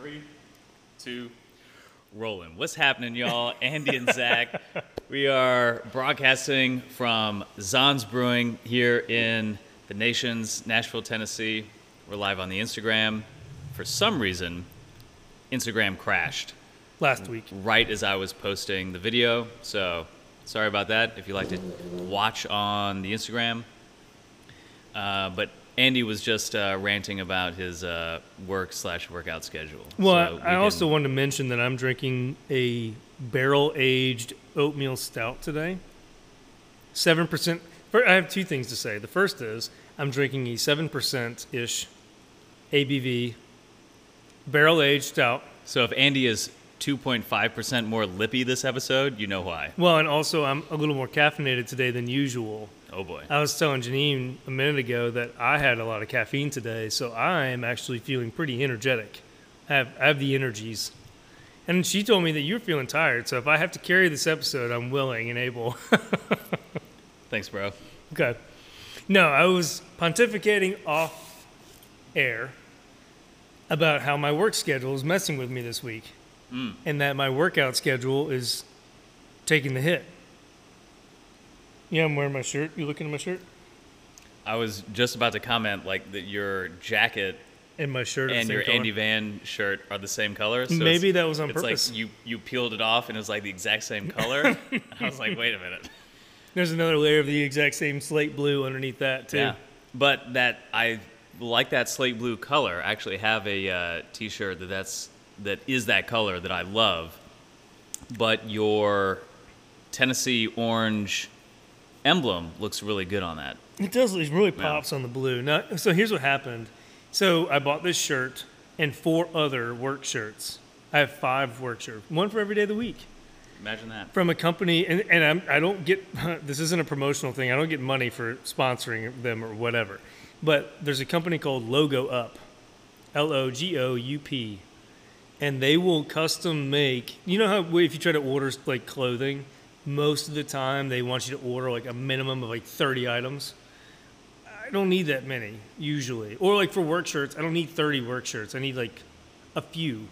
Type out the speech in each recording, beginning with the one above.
Three, two, rolling. What's happening, y'all? Andy and Zach. We are broadcasting from Czann's Brewing here in the nation's Nashville, Tennessee. We're live on the Instagram. For some reason, Instagram crashed last week. right as I was posting the video. So sorry about that. If you like to watch on the Instagram, uh, but Andy was just uh, ranting about his uh, work slash workout schedule. Well, So I, we also wanted to mention that I'm drinking a barrel aged oatmeal stout today. Seven percent. I have two things to say. The first is I'm drinking a seven percent ish ABV barrel aged stout. So if Andy is 2.5% more lippy this episode, you know why. Well, and also I'm a little more caffeinated today than usual. Oh boy. I was telling Janine a minute ago that I had a lot of caffeine today, so I am actually feeling pretty energetic. I have, I have the energies. And she told me that you're feeling tired, so if I have to carry this episode, I'm willing and able. Thanks, bro. okay. No, I was pontificating off air about how my work schedule is messing with me this week, mm. and that my workout schedule is taking the hit. Yeah, I'm wearing my shirt. You looking at my shirt? I was just about to comment like that your jacket And my shirt. and your color. Andy Van shirt are the same color. So Maybe that was on it's purpose. like you you peeled it off and it was like the exact same color. I was like, wait a minute. There's another layer of the exact same slate blue underneath that too. Yeah, but that I like that slate blue color. I actually have a uh, T-shirt that that's that is that color that I love. But your Tennessee orange emblem looks really good on that. It does. It really pops on the blue. Now, so here's what happened. So I bought this shirt and four other work shirts. I have five work shirts, one for every day of the week, Imagine that. from a company. And, and I'm, I don't get this isn't a promotional thing. I don't get money for sponsoring them or whatever. But there's a company called Logo Up, L O G O U P, and they will custom make. You know how if you try to order like clothing, most of the time they want you to order like a minimum of like 30 items. I don't need that many usually. Or like for work shirts, I don't need 30 work shirts. I need like a few.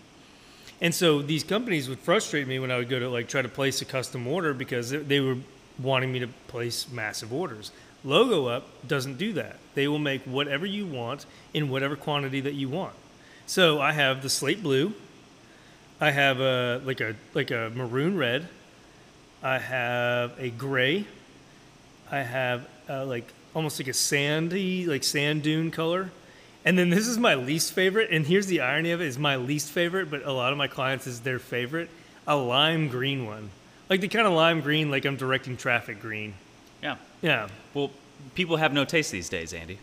And so these companies would frustrate me when I would go to like try to place a custom order because they- were wanting me to place massive orders. Logo Up doesn't do that. They will make whatever you want in whatever quantity that you want. So I have the slate blue. I have a like a like a maroon red. I have a gray. I have uh, like almost like a sandy, like sand dune color. And then this is my least favorite. And here's the irony of it: is my least favorite, but a lot of my clients is their favorite. A lime green one, like the kind of lime green, like I'm directing traffic green. Yeah. Yeah, Well, people have no taste these days, Andy.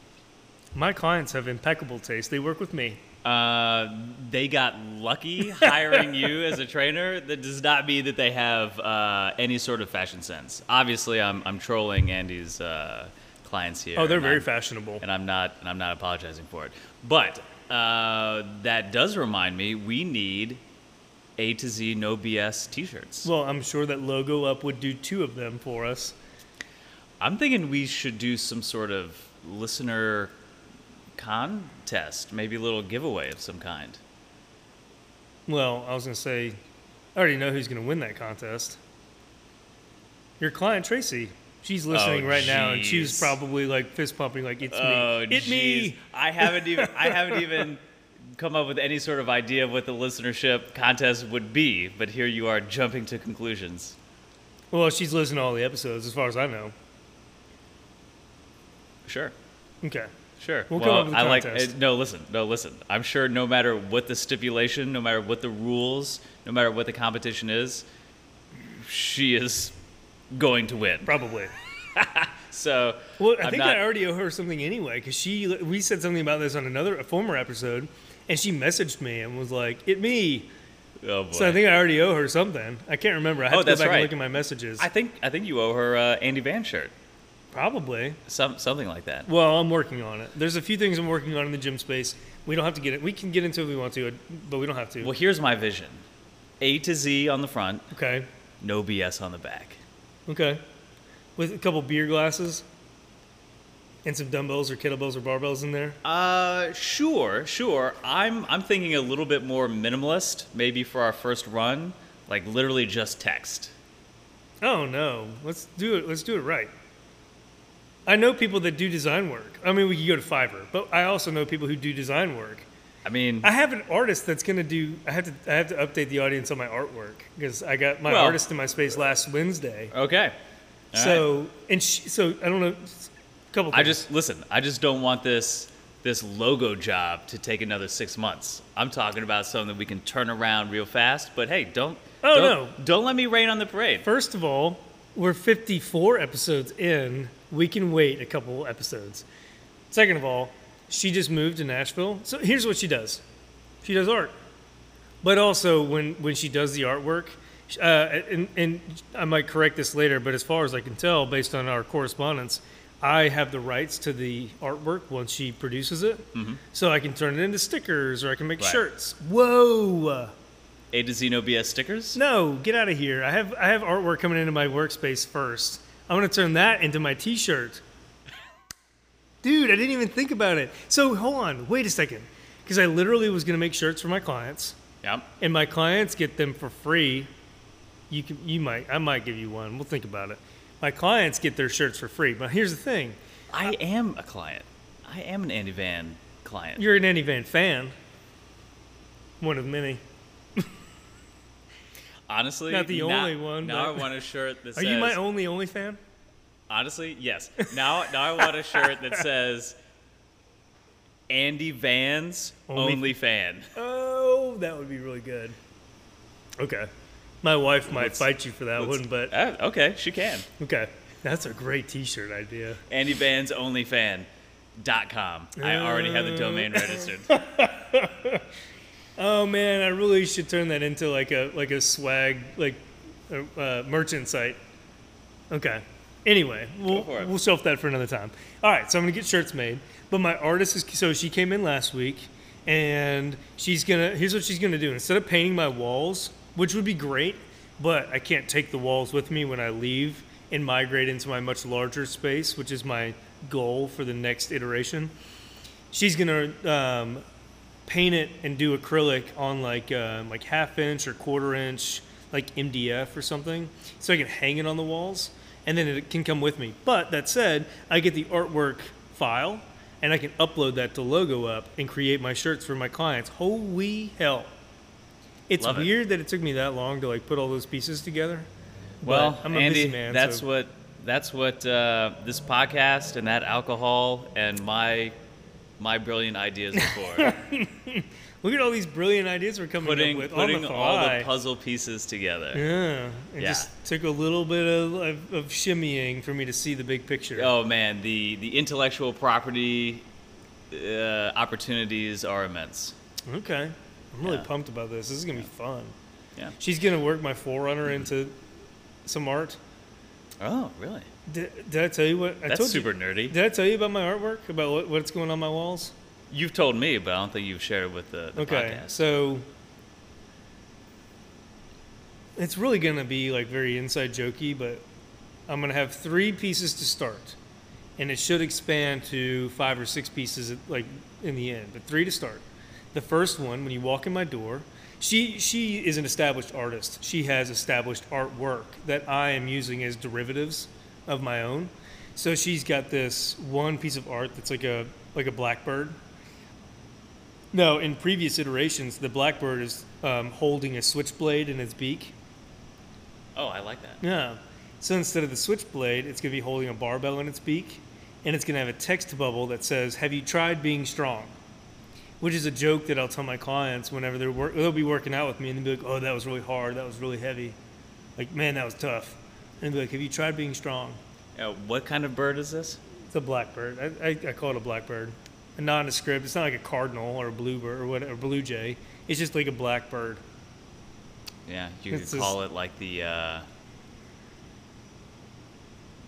my clients have impeccable taste. They work with me. Uh, they got lucky hiring you as a trainer. That does not mean that they have uh, any sort of fashion sense. Obviously, I'm, I'm trolling Andy's uh, clients here. Oh, they're very I'm- fashionable. and I'm not and I'm not apologizing for it. But uh, that does remind me, we need A to Z No BS T-shirts. Well, I'm sure that Logo Up would do two of them for us. I'm thinking we should do some sort of listener contest, maybe a little giveaway of some kind. Well, I was going to say, I already know who's going to win that contest. Your client, Tracy. She's oh, listening Oh, right now, and she's probably like fist pumping, like, it's Oh, me. It jeez. me. I haven't even I haven't even come up with any sort of idea of what the listenership contest would be, but here you are jumping to conclusions. Well, she's listened to all the episodes, as far as I know. Sure. Okay. Sure. We'll well, up with a I like contest. uh, no. Listen, no. Listen. I'm sure no matter what the stipulation, no matter what the rules, no matter what the competition is, she is going to win. Probably. So Well, I I'm think not, I already owe her something anyway, because she we said something about this on another a former episode, and she messaged me and was like, "It me." Oh boy. So I think I already owe her something. I can't remember. I have Oh, to go back right. and look at my messages. I think I think you owe her uh, Andy Van shirt, Probably. some something like that. Well, I'm working on it. There's a few things I'm working on in the gym space. We don't have to get it. We can get into it if we want to, but we don't have to. Well, here's my vision: A to Z on the front, Okay. no BS on the back. Okay. With a couple beer glasses. And some dumbbells or kettlebells or barbells in there. Uh, sure, sure. I'm I'm thinking a little bit more minimalist, maybe for our first run, like literally just text. Oh no, let's do it. Let's do it right. I know people that do design work. I mean, we could go to Fiverr, but I also know people who do design work. I mean, I have an artist that's gonna do. I have to. I have to update the audience on my artwork because I got my Well- artist in my space last Wednesday. okay. All right. so and she, so I don't know. A couple. I just listen. I just don't want this this logo job to take another six months. I'm talking about something that we can turn around real fast. But hey, don't. Oh, don't, Don't let me rain on the parade. First of all, we're 54 episodes in. We can wait a couple episodes. Second of all, she just moved to Nashville. So here's what she does she does art. But also, when, when she does the artwork, uh, and, and I might correct this later, but as far as I can tell, based on our correspondence, I have the rights to the artwork once she produces it. So I can turn it into stickers or I can make Right. shirts. Whoa! A to Z no BS stickers. No, get out of here. I have I have artwork coming into my workspace first. I'm gonna turn that into my T-shirt. Dude, I didn't even think about it. So hold on, wait a second, because I literally was gonna make shirts for my clients, Yep. and my clients get them for free. You can, you might, I might give you one. We'll think about it. My clients get their shirts for free, but here's the thing: I am a client. I am an Andy Van client. you're an Andy Van fan, one of many. Honestly, Not the now- only one, Now but- I want a shirt that says Are says. you my only only fan? Honestly, yes. Now, now I want a shirt that says Andy Van's Only- only, fan. Oh, that would be really good. Okay. My wife might Let's- fight you for that one, but Uh, okay, she can. okay. That's a great t-shirt idea. Andy Van's only fan. Dot com. I already have the domain registered. Oh man, I really should turn that into like a like a swag like a uh, merchant site. Okay. Anyway, we'll we'll shelf that for another time. All right, so I'm gonna get shirts made, but my artist is so she came in last week, and she's gonna here's what she's gonna do instead of painting my walls, which would be great, but I can't take the walls with me when I leave and migrate into my much larger space, which is my goal for the next iteration. She's gonna um, paint it and do acrylic on like uh, like half inch or quarter inch like MDF or something, so I can hang it on the walls, and then it can come with me. But that said, I get the artwork file, and I can upload that to Logo Up and create my shirts for my clients. Holy hell! It's Love it. weird that it took me that long to like put all those pieces together. Well, I'm a Andy, busy man. that's so- what that's what uh, this podcast and that alcohol and my my brilliant ideas before. Look at all these brilliant ideas we're coming putting up with putting on the all the puzzle pieces together. Yeah, it Yeah. just took a little bit of, of, of shimmying for me to see the big picture. Oh man, the the intellectual property uh, opportunities are immense. Okay, I'm really Yeah. pumped about this. This is gonna be fun. Yeah. She's gonna work my forerunner into some art. Oh, really? Did, did I tell you what I That's told super you? nerdy. Did I tell you about my artwork? About what, what's going on my walls? You've told me, but I don't think you've shared it with the, the Okay, podcast. so it's really gonna be like very inside jokey, but I'm gonna have three pieces to start, and it should expand to five or six pieces like in the end, but three to start. The first one, when you walk in my door, she she is an established artist. She has established artwork that I am using as derivatives of my own. So she's got this one piece of art that's like a like a blackbird no, in previous iterations, the blackbird is um, holding a switchblade in its beak. oh, I like that. Yeah. So instead of the switchblade, it's going to be holding a barbell in its beak, and it's going to have a text bubble that says, "Have you tried being strong?" Which is a joke that I'll tell my clients whenever they're work- they'll be working out with me, and they'll be like, "Oh, that was really hard. That was really heavy. Like, man, that was tough." And be like, "Have you tried being strong?" Uh, what kind of bird is this? It's a blackbird. I, I, I call it a blackbird. A nondescript. It's not like a cardinal or a bluebird or what or blue jay. It's just like a blackbird. Yeah, you It's could call it like the uh,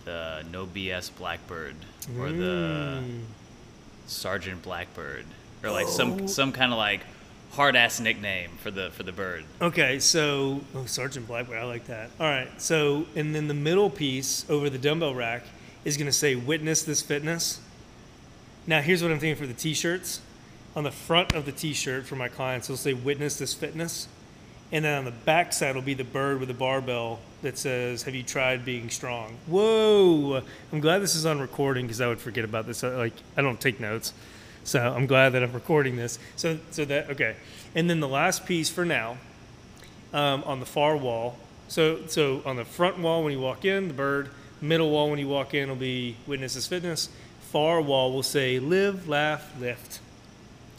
the no BS Blackbird or the Mm. Sergeant Blackbird or like some Oh. some kind of like hard ass nickname for the for the bird. Okay, so oh, Sergeant Blackbird, I like that. All right, so and then the middle piece over the dumbbell rack is going to say "Witness this fitness," Now, here's what I'm thinking for the t-shirts. On the front of the t-shirt for my clients, it'll say "Witness this fitness," and then on the back side will be the bird with the barbell that says, "Have you tried being strong?" Whoa! I'm glad this is on recording because I would forget about this. Like I don't take notes, so I'm glad that I'm recording this. So, so that okay. And then the last piece for now, um, on the far wall. So, so on the front wall when you walk in, the bird. Middle wall when you walk in will be "Witnesses Fitness." Far wall will say "Live, Laugh, Lift."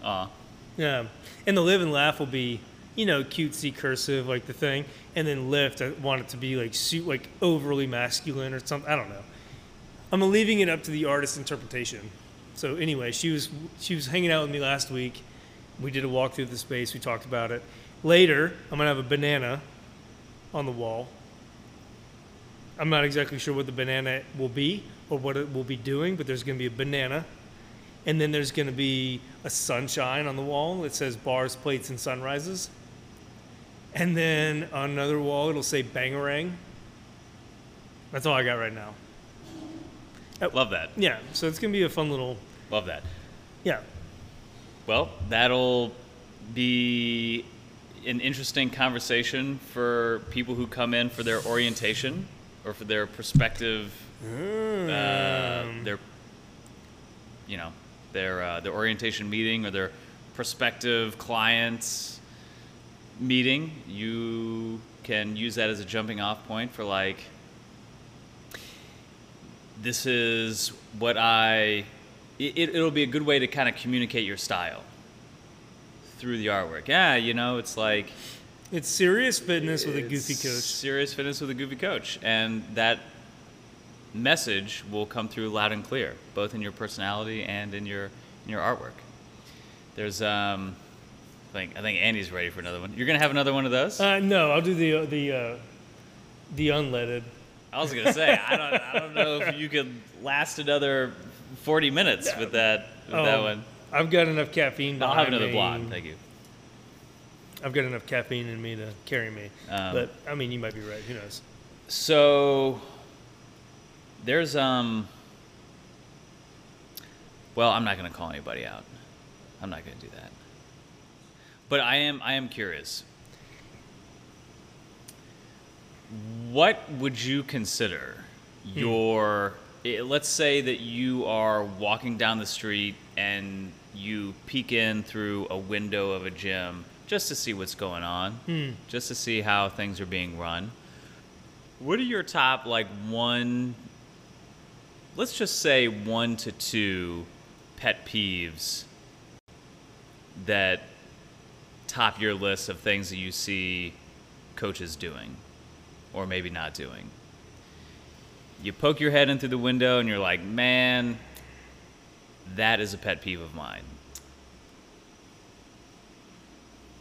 Aw. Yeah, and the live and laugh will be, you know, cutesy cursive like the thing, and then lift. I want it to be like suit like overly masculine or something. I don't know. I'm leaving it up to the artist's interpretation. So anyway, she was she was hanging out with me last week. We did a walk through the space. We talked about it. Later, I'm gonna have a banana on the wall. I'm not exactly sure what the banana will be or what it will be doing, but there's gonna be a banana and then there's going to be a sunshine on the wall that says bars, plates, and sunrises. And then on another wall, it'll say bangarang. That's all I got right now. Love that. Yeah, so it's going to be a fun little. Love that. Yeah. Well, that'll be an interesting conversation for people who come in for their orientation or for their prospective, uh, Um, their, you know, their uh, their orientation meeting or their prospective clients meeting. You can use that as a jumping off point for like, this is what I. It, it'll be a good way to kind of communicate your style through the artwork. Yeah, you know, it's like it's serious fitness with a goofy coach. Serious fitness with a goofy coach, and that message will come through loud and clear, both in your personality and in your in your artwork. There's um, I think I think Andy's ready for another one. You're gonna have another one of those. Uh, no, I'll do the uh, the uh, the unleaded. I was gonna say I don't I don't know if you could last another 40 minutes with that with that Oh, one. I've got enough caffeine. I'll have another me. blonde. Thank you. I've got enough caffeine in me to carry me. Um, but I mean, you might be right. Who knows? So there's um well, I'm not going to call anybody out. I'm not going to do that. But I am I am curious. What would you consider your eh, let's say that you are walking down the street and you peek in through a window of a gym just to see what's going on, just to see how things are being run. What are your top like one? Let's just say one to two pet peeves that top your list of things that you see coaches doing, or maybe not doing. You poke your head in through the window and you're like, man, that is a pet peeve of mine.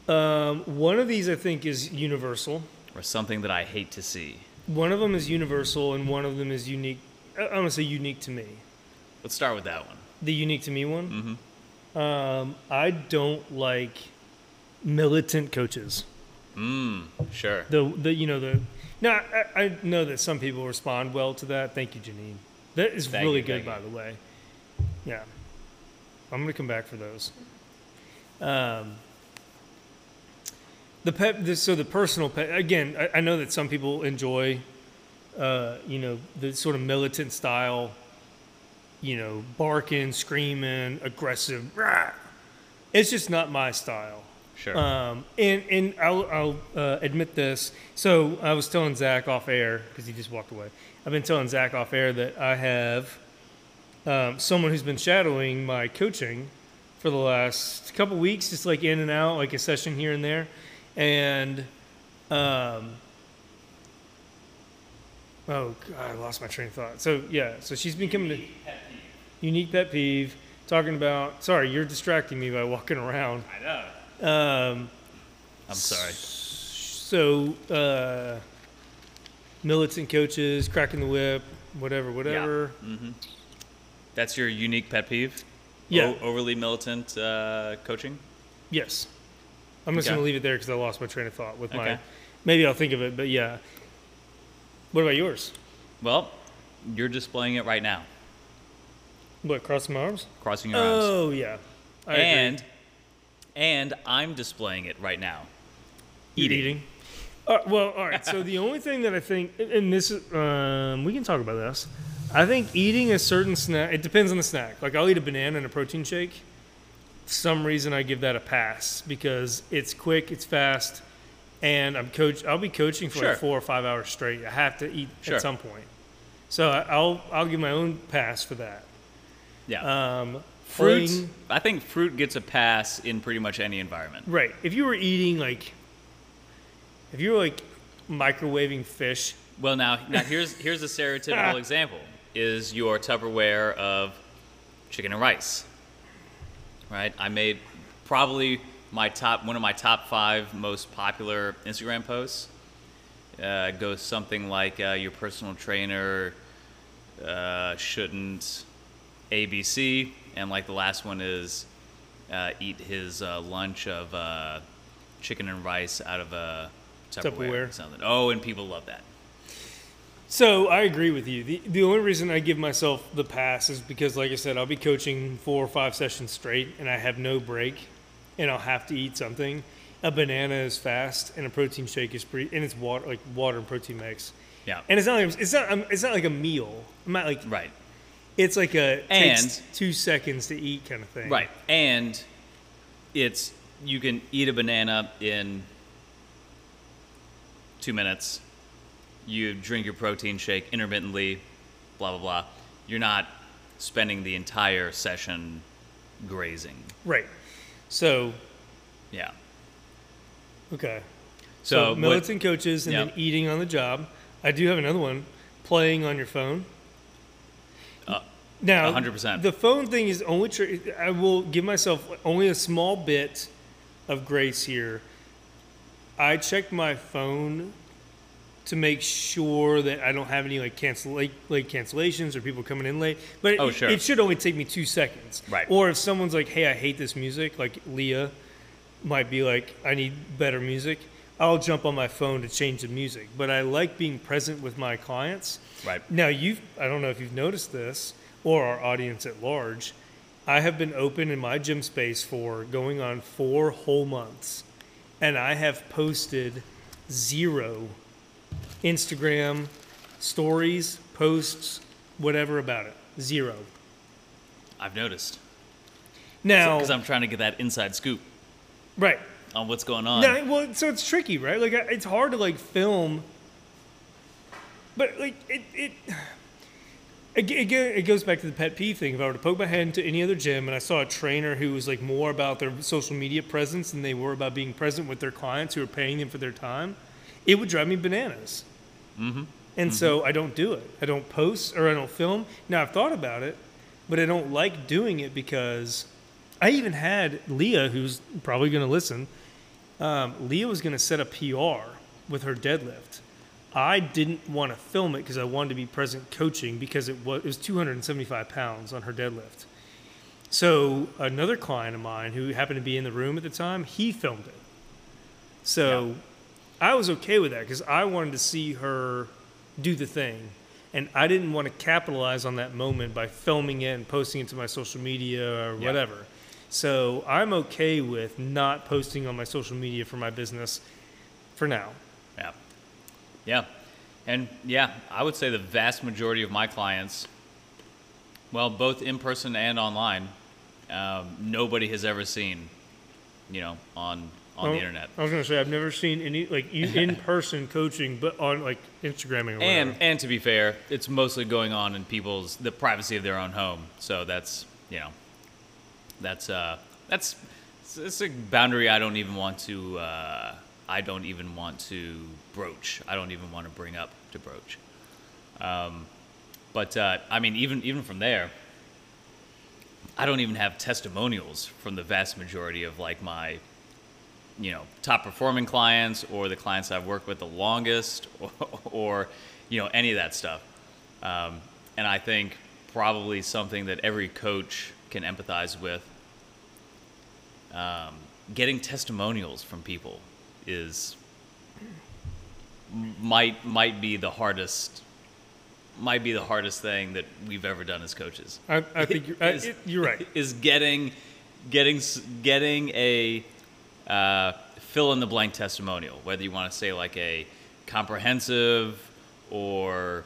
Um, one of these I think is universal. Or something that I hate to see. One of them is universal, and one of them is unique. I- I'm gonna say unique to me. Let's start with that one. The unique to me one. Mm-hmm. Um, I don't like militant coaches. Mm, sure. The the you know the. Now I, I know that some people respond well to that. Thank you, Janine. That is Thank really you, good, by the way. Yeah, I'm gonna come back for those. Um, the pet. The, so the personal pet. Again, I, I know that some people enjoy, uh, you know, the sort of militant style. You know, barking, screaming, aggressive. Rah! It's just not my style. Sure. Um, and and I'll, I'll uh, admit this. So I was telling Zach off air because he just walked away. I've been telling Zach off air that I have um, someone who's been shadowing my coaching for the last couple weeks, just like in and out, like a session here and there, and um, oh god, I lost my train of thought. So yeah, so she's been coming to unique pet peeve, talking about. Sorry, you're distracting me by walking around. I know. Um, I'm sorry. so, uh, militant coaches, cracking the whip, whatever, whatever. hmm That's your unique pet peeve? Yeah. O- overly militant uh, coaching? Yes. I'm just Okay. going to leave it there because I lost my train of thought with my. Okay. Maybe I'll think of it, but yeah. What about yours? Well, you're displaying it right now. What, crossing my arms? crossing your arms. Oh, yeah. I agree. And I'm displaying it right now. Eating. eating. Uh, well, all right. So the only thing that I think, and- this, um, we can talk about this. I think eating a certain snack. It depends on the snack. Like I'll eat a banana and a protein shake. For some reason, I give that a pass because it's quick, it's fast, and I'm coach. I'll be coaching for Sure. like four or five hours straight. I have to eat Sure. at some point. So I'll I'll give my own pass for that. Yeah. Um, Fruit. playing- I think fruit gets a pass in pretty much any environment. Right. If you were eating like, if you were like microwaving fish, Well, now, now here's here's a stereotypical example: is your Tupperware of chicken and rice. Right. I made probably my top one of my top five most popular Instagram posts. Uh, goes something like uh, your personal trainer uh, shouldn't ABC, and like the last one is uh, eat his uh, lunch of uh, chicken and rice out of a Tupperware, Tupperware. or something. Oh, and people love that. So I agree with you. The the only reason I give myself the pass is because, like I said, I'll be coaching four or five sessions straight, and I have no break, and I'll have to eat something. A banana is fast, and a protein shake is pretty, and it's water like water and protein mix. Yeah. And it's not like it's not it's not like a meal. I'm not like right. It's like a takes two seconds to eat kind of thing. Right. And it's you can eat a banana in two minutes. You drink your protein shake intermittently, blah blah blah. You're not spending the entire session grazing. Right. So Yeah. okay. So, So, what- coaches and Yeah. then eating on the job. I do have another one. Playing on your phone. Now, 100%. The phone thing is only. Tr- I will give myself only a small bit of grace here. I check my phone to make sure that I don't have any like cancel late, late cancellations or people coming in late. But Oh, it, sure. it should only take me two seconds. Right. Or if someone's like, "Hey, I hate this music," like Leah might be like, "I need better music." I'll jump on my phone to change the music. But I like being present with my clients. Right. Now you've I don't know if you've noticed this or our audience at large. I have been open in my gym space for going on four whole months. And I have posted zero Instagram stories, posts, whatever about it. Zero. I've noticed Now because I'm trying to get that inside scoop right. on what's going on. No, well, so it's tricky, right? Like, it's hard to like film, but like it it. Again, it goes back to the pet peeve thing. If I were to poke my head into any other gym and I saw a trainer who was like more about their social media presence than they were about being present with their clients who are paying them for their time, it would drive me bananas. Mm-hmm. And so I don't do it. I don't post or I don't film. Now I've thought about it, but I don't like doing it because I even had Leah, who's probably going to listen. Um, Leah was going to set a PR with her deadlift. I didn't want to film it because I wanted to be present coaching because it was, it was 275 pounds on her deadlift. So another client of mine who happened to be in the room at the time, he filmed it. So I was okay with that because I wanted to see her do the thing. And I didn't want to capitalize on that moment by filming it and posting it to my social media or Yeah. whatever. So I'm okay with not posting on my social media for my business for now. Yeah. And yeah, I would say the vast majority of my clients, well, both in person and online, um, nobody has ever seen, you know, on on Oh, the internet. I was going to say I've never seen any like in person coaching, but on like Instagramming or whatever. And and to be fair, it's mostly going on in people's the privacy of their own home. So that's you know, that's uh that's it's, it's a boundary I don't even want to uh, I don't even want to broach. I don't even want to bring up to broach. Um, but uh, I mean, even even from there, I don't even have testimonials from the vast majority of like my you know top performing clients or the clients I've worked with the longest or, or you know any of that stuff. Um, and I think probably something that every coach can empathize with. Um, getting testimonials from people is might might be the hardest might be the hardest thing that we've ever done as coaches. I, I think you're, I, Is- it- you're right. Is getting getting getting a uh, fill in the blank testimonial, whether you want to say like a comprehensive or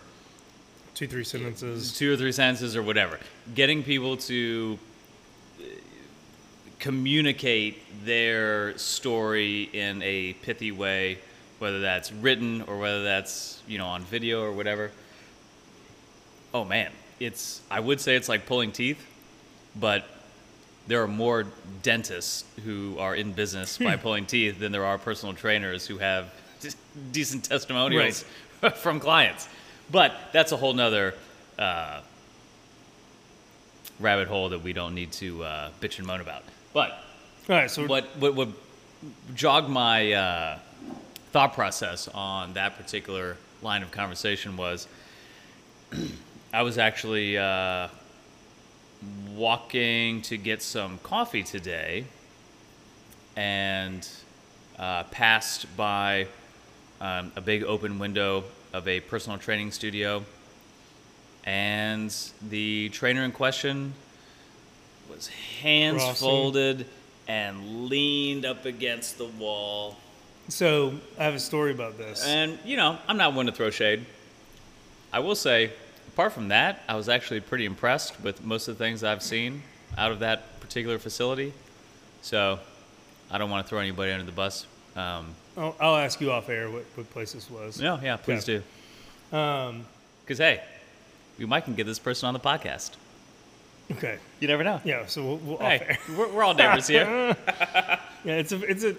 Two, three sentences. two or three sentences or whatever. Getting people to communicate their story in a pithy way, whether that's written or whether that's you know on video or whatever. Oh man, it's I would say it's like pulling teeth, but there are more dentists who are in business by pulling teeth than there are personal trainers who have decent testimonials from clients. But that's a whole nother uh, rabbit hole that we don't need to uh, bitch and moan about. But All right, so what what, what jogged my uh, thought process on that particular line of conversation was I was actually uh, walking to get some coffee today and uh, passed by um, a big open window of a personal training studio. And the trainer in question was hands Crossing. folded and leaned up against the wall. so I have a story about this. And, you know, I'm not one to throw shade. I will say, apart from that, I was actually pretty impressed with most of the things I've seen out of that particular facility. So I don't want to throw anybody under the bus. Um, I'll, I'll ask you off air what, what place this was. no, yeah, please Okay. do. Um, Because, hey, we might can get this person on the podcast. Okay. You never know. Yeah. So we'll, we'll Hey, we're, we're all neighbors here. Yeah, it's a it's a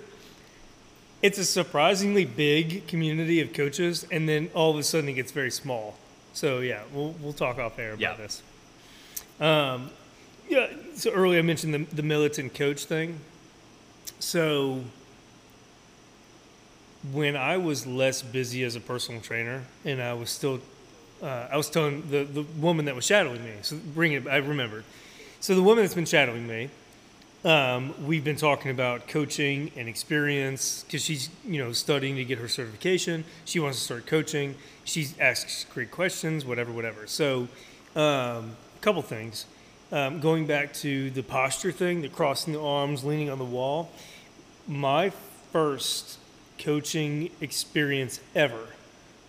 it's a surprisingly big community of coaches, and then all of a sudden it gets very small. So yeah, we'll we'll talk off air about Yeah. this. Um, yeah. So earlier I mentioned the the militant coach thing. So when I was less busy as a personal trainer, and I was still, uh, I was telling the the woman that was shadowing me. So bring it. I remembered. So the woman that's been shadowing me, um, we've been talking about coaching and experience because she's you know studying to get her certification. She wants to start coaching. She asks great questions, whatever, whatever. So, um, a couple things. Um, going back to the posture thing, the crossing the arms, leaning on the wall. My first coaching experience ever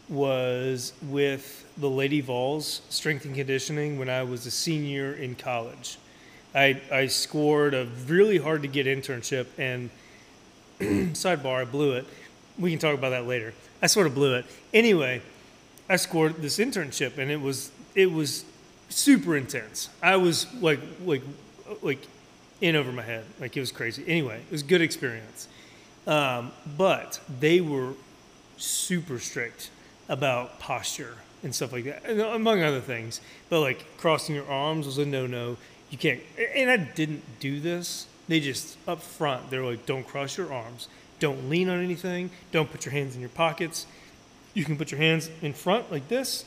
was with the Lady Vols strength and conditioning when I was a senior in college. I, I scored a really hard to get internship and sidebar, I blew it. We can talk about that later. I sort of blew it. Anyway, I scored this internship and it was it was super intense. I was like like like in over my head. Like it was crazy. Anyway, it was a good experience. Um, but they were super strict about posture and stuff like that, among other things. But like crossing your arms was a no-no. You can't. And I didn't do this. They just up front, they're like, don't cross your arms, don't lean on anything, don't put your hands in your pockets. You can put your hands in front like this,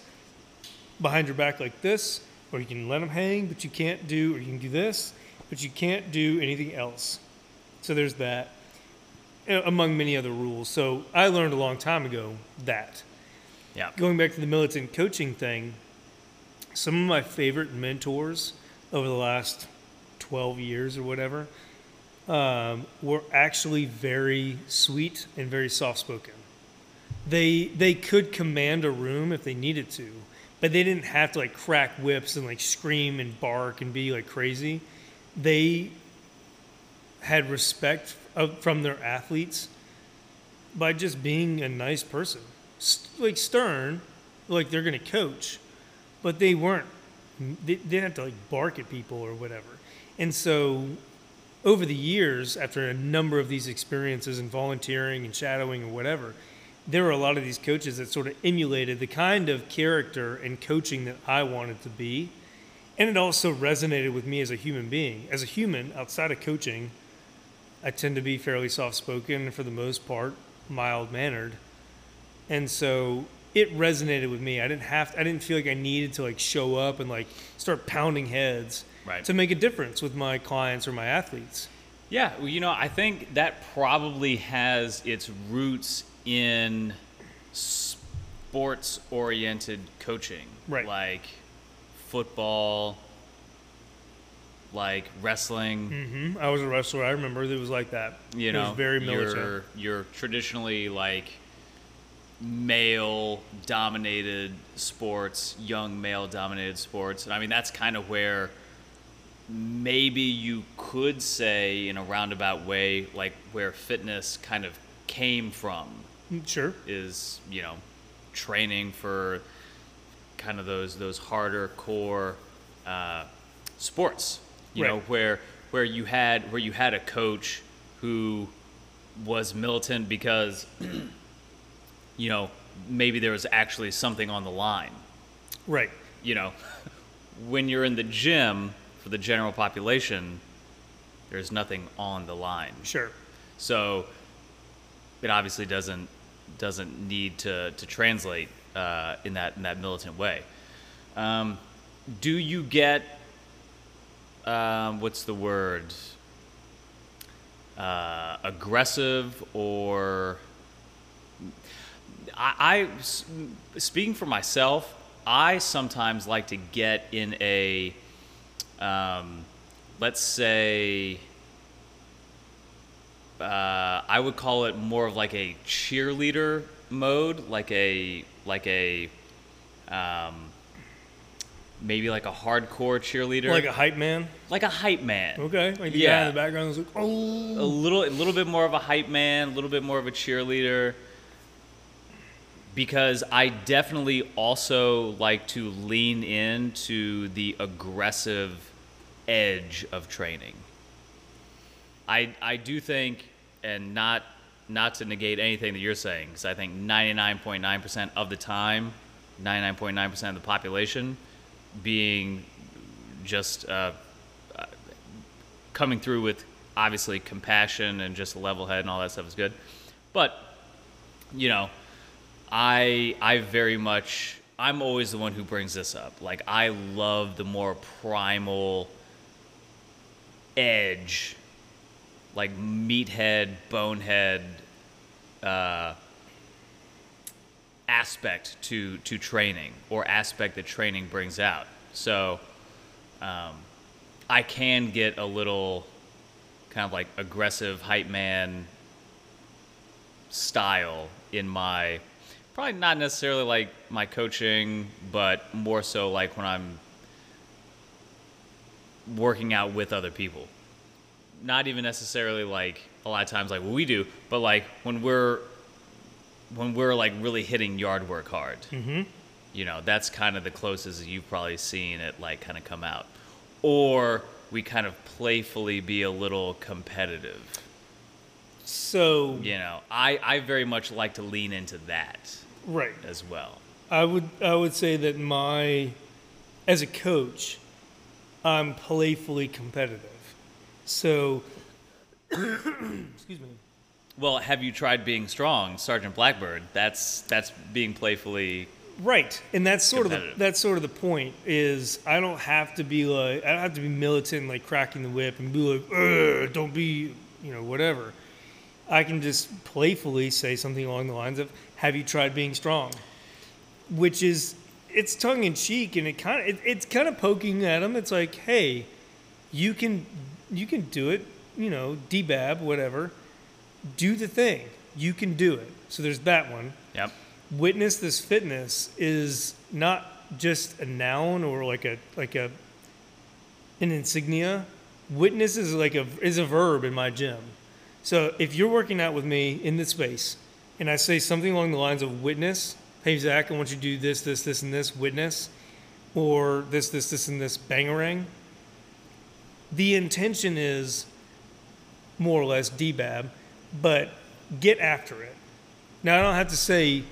behind your back like this, or you can let them hang, but you can't do, or you can do this, but you can't do anything else. So there's that, among many other rules. So I learned a long time ago that. Yeah. Going back to the militant coaching thing, some of my favorite mentors over the last 12 years or whatever um, were actually very sweet and very soft spoken. They they could command a room if they needed to, but they didn't have to like crack whips and like scream and bark and be like crazy. They had respect of, from their athletes by just being a nice person, Like stern, like they're gonna coach, but they weren't. They, they didn't have to like bark at people or whatever. And so, over the years, after a number of these experiences and volunteering and shadowing or whatever, there were a lot of these coaches that sort of emulated the kind of character and coaching that I wanted to be. And it also resonated with me as a human being. As a human, outside of coaching, I tend to be fairly soft spoken and for the most part, mild mannered. And so it resonated with me. I didn't have to, I didn't feel like I needed to like show up and like start pounding heads Right. to make a difference with my clients or my athletes. Yeah, well, you know, I think that probably has its roots in sports oriented coaching, Right. Like football, like wrestling. hmm I was a wrestler. I remember it was like that. You it know, was very military. You're, you're traditionally like male dominated sports, young male dominated sports. And I mean, that's kind of where maybe you could say, in a roundabout way, like where fitness kind of came from Mm, Sure. is, you know, training for kind of those, those harder core uh, sports. You know, where where you had where you had a coach who was militant because you know maybe there was actually something on the line Right. you know when you're in the gym for the general population there's nothing on the line Sure. so it obviously doesn't doesn't need to, to translate uh, in that in that militant way. Um, do you get um, what's the word uh, aggressive or I, I speaking for myself I sometimes like to get in a um, let's say uh, I would call it more of like a cheerleader mode, like a like a um, maybe like a hardcore cheerleader, Like a hype man. like a hype man. Okay. Like the guy Yeah. in the background is like, A oh. little, a little bit more of a hype man, a little bit more of a cheerleader. Because I definitely also like to lean into the aggressive edge of training. I I do think, and not not to negate anything that you're saying, because I think 99.9% of the time, 99.9% of the population, being just uh, uh, coming through with obviously compassion and just a level head and all that stuff is good, but you know, I I very much I'm always the one who brings this up. Like I love the more primal edge, like meathead, bonehead uh, aspect to to training or aspect that training brings out. So um, I can get a little kind of like aggressive hype man style in my probably not necessarily like my coaching, but more so like when I'm working out with other people. Not even necessarily like a lot of times like what we do, but like when we're when we're like really hitting yard work hard. Mm-hmm. You know, that's kind of the closest you've probably seen it like kind of come out. Or we kind of playfully be a little competitive. So You know, I, I very much like to lean into that right. as well. I would I would say that my as a coach, I'm playfully competitive. So excuse me. Well, have you tried being strong, Sergeant Blackbird? That's that's being playfully Right, and that's sort of the, that's sort of the point. Is I don't have to be like I don't have to be militant, like cracking the whip and be like, don't be, you know, whatever. I can just playfully say something along the lines of, "Have you tried being strong?" Which is it's tongue in cheek, and it kind of it, it's kind of poking at them. It's like, hey, you can you can do it, you know, debab, whatever. Do the thing. You can do it. So there's that one Yep. witness this fitness is not just a noun or like a like a an insignia witness is like a is a verb in my gym so if you're working out with me in this space and i say something along the lines of witness hey zach i want you to do this this this and this witness or this this this and this bangarang the intention is more or less debab but get after it now I don't have to say,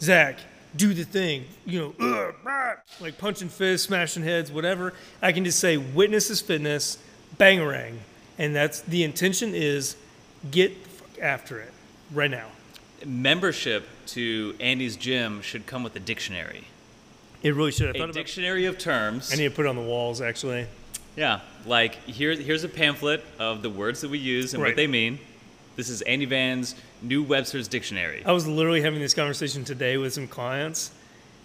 Zach, do the thing, you know, like punching fists, smashing heads, whatever. I can just say, witness is fitness, bangarang, and that's the intention is get after it right now. Membership to Andy's gym should come with a dictionary. It really should. I A about. dictionary of terms. I need to put it on the walls actually. Yeah, like here, here's a pamphlet of the words that we use and Right. what they mean. This is Andy Van's New Webster's Dictionary. I was literally having this conversation today with some clients.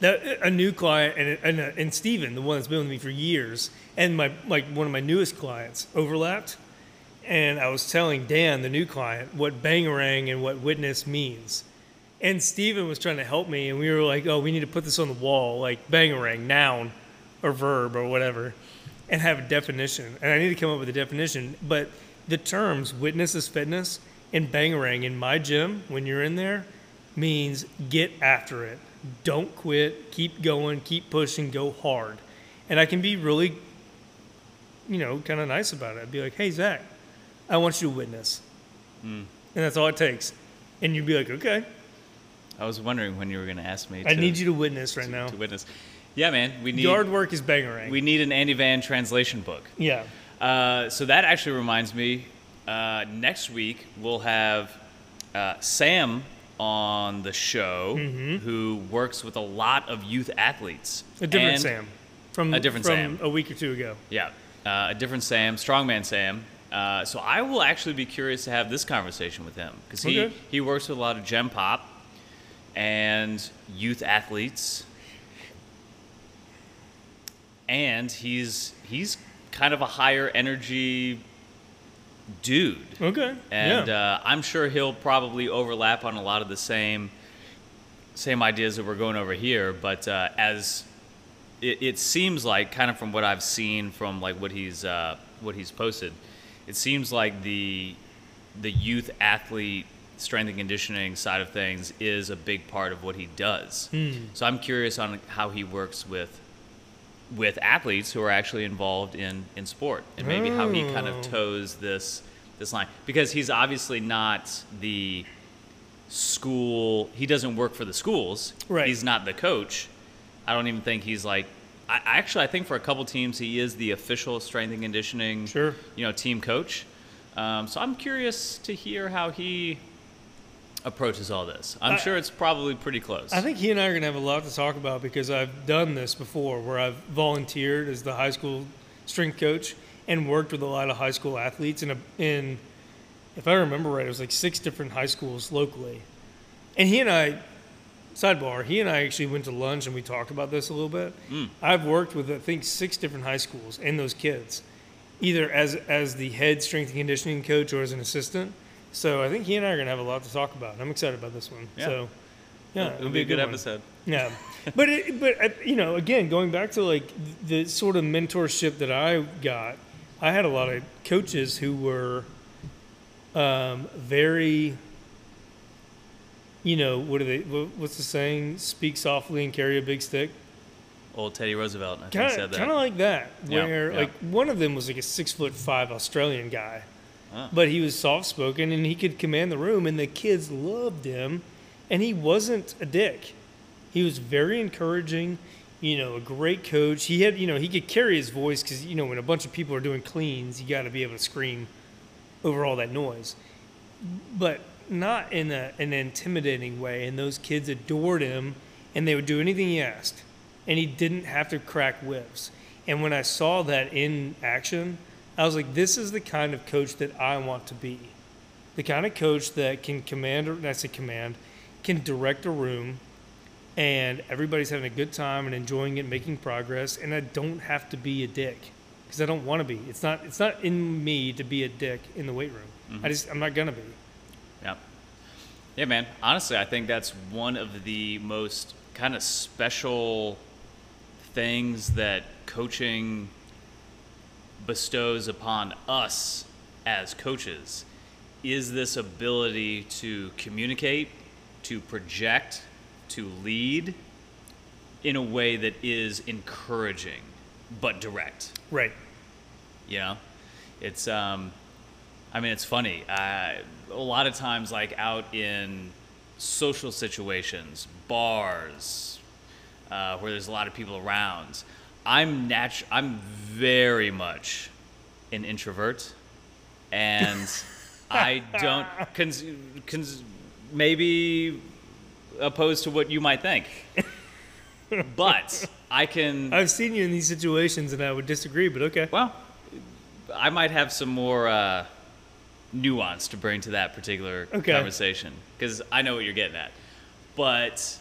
That a new client and and, and Steven, the one that's been with me for years, and my like one of my newest clients overlapped, and I was telling Dan, the new client, what bangarang and what witness means, and Steven was trying to help me, and we were like, oh, we need to put this on the wall, like bangarang, noun, or verb or whatever, and have a definition, and I need to come up with a definition, but the terms witness is fitness and bangarang in my gym when you're in there means get after it. Don't quit, keep going, keep pushing, go hard. And I can be really, you know, kind of nice about it. I'd be like, hey, Zach, I want you to witness. Mm. And that's all it takes. And you'd be like, okay. I was wondering when you were going to ask me. I need you to witness right to, now. To witness. Yeah, man. We need yard work is bangarang. We need an Andy Van translation book. Yeah. Uh, so that actually reminds me. Uh, next week we'll have uh, Sam on the show mm-hmm. who works with a lot of youth athletes. A different Sam from a different from Sam a week or two ago. Yeah, uh, a different Sam, strongman Sam. Uh, so I will actually be curious to have this conversation with him because he okay. he works with a lot of gen pop and youth athletes, and he's he's kind of a higher energy dude. Okay. And yeah. uh, I'm sure he'll probably overlap on a lot of the same same ideas that we're going over here. But uh, as it, it, seems like, kind of from what I've seen from like what he's uh, what he's posted, it seems like the the youth athlete strength and conditioning side of things is a big part of what he does. Mm. So I'm curious on how he works with with athletes who are actually involved in, in sport and maybe oh. how he kind of oh. toes this this line because he's obviously not the school he doesn't work for the schools right he's not the coach i don't even think he's like I, actually i think for a couple teams he is the official strength and conditioning sure. you know team coach um, so i'm curious to hear how he approaches all this. I'm I, sure it's probably pretty close. I think he and I are going to have a lot to talk about because I've done this before where I've volunteered as the high school strength coach and worked with a lot of high school athletes in a, in if I remember right, it was like six different high schools locally. And he and I sidebar, he and I actually went to lunch and we talked about this a little bit. Mm. I've worked with I think six different high schools and those kids, either as as the head strength and conditioning coach or as an assistant so I think he and I are going to have a lot to talk about. I'm excited about this one. Yeah. So yeah, it'll, it'll be a good, good episode. Yeah, but it, but uh, you know, again, going back to like the sort of mentorship that I got, I had a lot of coaches who were um, very. You know what are they? What's the saying? Speak softly and carry a big stick. Old Teddy Roosevelt, I kinda, said that. Kind of like that, where yeah, yeah. like one of them was like a six foot five Australian guy, but he was soft spoken and he could command the room, and the kids loved him. And he wasn't a dick. He was very encouraging, you know, a great coach. He had, you know, he could carry his voice because, you know, when a bunch of people are doing cleans, you got to be able to scream over all that noise. But not in a, an intimidating way. And those kids adored him and they would do anything he asked. And he didn't have to crack whips. And when I saw that in action, I was like, this is the kind of coach that I want to be. The kind of coach that can command, or that's a command, can direct a room and everybody's having a good time and enjoying it, making progress, and I don't have to be a dick because I don't want to be. It's not it's not in me to be a dick in the weight room. Mm-hmm. I just I'm not gonna be. Yeah. Man. Honestly, I think that's one of the most kind of special things that coaching bestows upon us as coaches is this ability to communicate, to project, to lead in a way that is encouraging but direct. Right. You know, it's um, I mean, it's funny. Uh, a lot of times, like out in social situations, bars, uh, where there's a lot of people around, I'm natu- I'm very much an introvert, and I don't cons- cons- maybe opposed to what you might think, but I can. I've seen you in these situations, and I would disagree, but okay. Well, I might have some more. Uh, nuance to bring to that particular Okay. conversation because I know what you're getting at. But